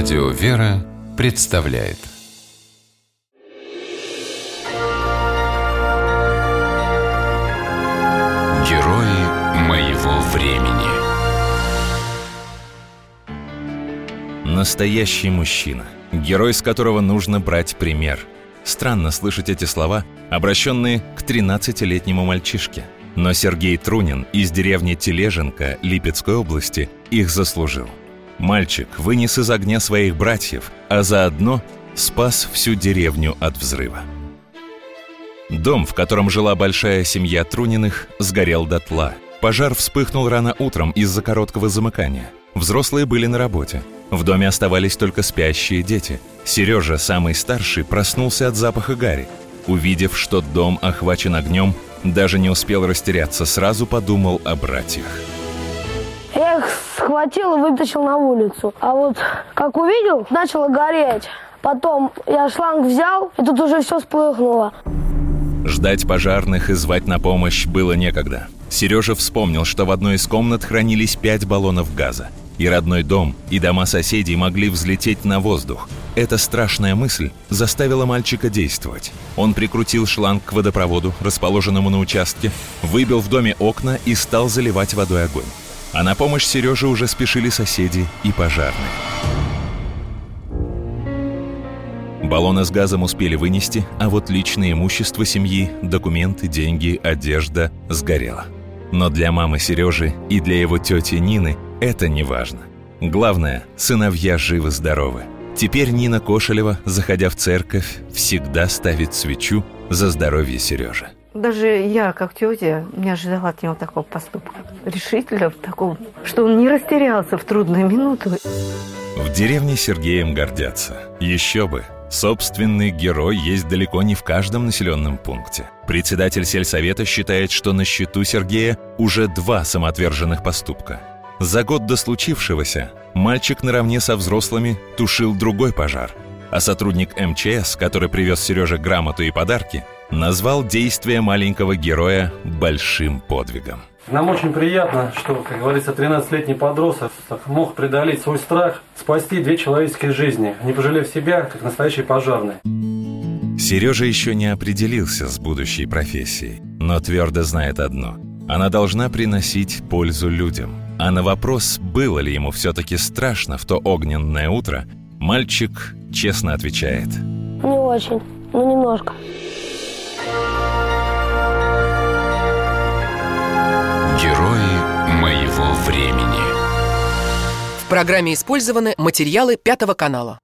Радио «Вера» представляет Герои моего времени Настоящий мужчина, герой, с которого нужно брать пример. Странно слышать эти слова, обращенные к 13-летнему мальчишке. Но Сергей Трунин из деревни Тележенко Липецкой области их заслужил. Мальчик вынес из огня своих братьев, а заодно спас всю деревню от взрыва. Дом, в котором жила большая семья Труниных, сгорел дотла. Пожар вспыхнул рано утром из-за короткого замыкания. Взрослые были на работе. В доме оставались только спящие дети. Сережа, самый старший, проснулся от запаха гари. Увидев, что дом охвачен огнем, даже не успел растеряться, сразу подумал о братьях. Я их схватил и вытащил на улицу. А вот как увидел, начало гореть. Потом я шланг взял, и тут уже все вспыхнуло. Ждать пожарных и звать на помощь было некогда. Сережа вспомнил, что в одной из комнат хранились пять баллонов газа. И родной дом, и дома соседей могли взлететь на воздух. Эта страшная мысль заставила мальчика действовать. Он прикрутил шланг к водопроводу, расположенному на участке, выбил в доме окна и стал заливать водой огонь. А на помощь Сереже уже спешили соседи и пожарные. Баллоны с газом успели вынести, а вот личное имущество семьи, документы, деньги, одежда сгорело. Но для мамы Сережи и для его тети Нины это не важно. Главное, сыновья живы-здоровы. Теперь Нина Кошелева, заходя в церковь, всегда ставит свечу за здоровье Сережи. Даже я, как тетя, не ожидала от него такого поступка. Решительного такого, что он не растерялся в трудную минуту. В деревне Сергеем гордятся. Еще бы, Собственный герой есть далеко не в каждом населенном пункте. Председатель сельсовета считает, что на счету Сергея уже два самоотверженных поступка. За год до случившегося мальчик наравне со взрослыми тушил другой пожар, а сотрудник МЧС, который привез Сереже грамоту и подарки, назвал действия маленького героя большим подвигом. Нам очень приятно, что, как говорится, 13-летний подросток мог преодолеть свой страх, спасти две человеческие жизни, не пожалев себя, как настоящий пожарный. Сережа еще не определился с будущей профессией, но твердо знает одно – она должна приносить пользу людям. А на вопрос, было ли ему все-таки страшно в то огненное утро, мальчик честно отвечает. Не очень, но немножко. Программе использованы материалы Пятого канала.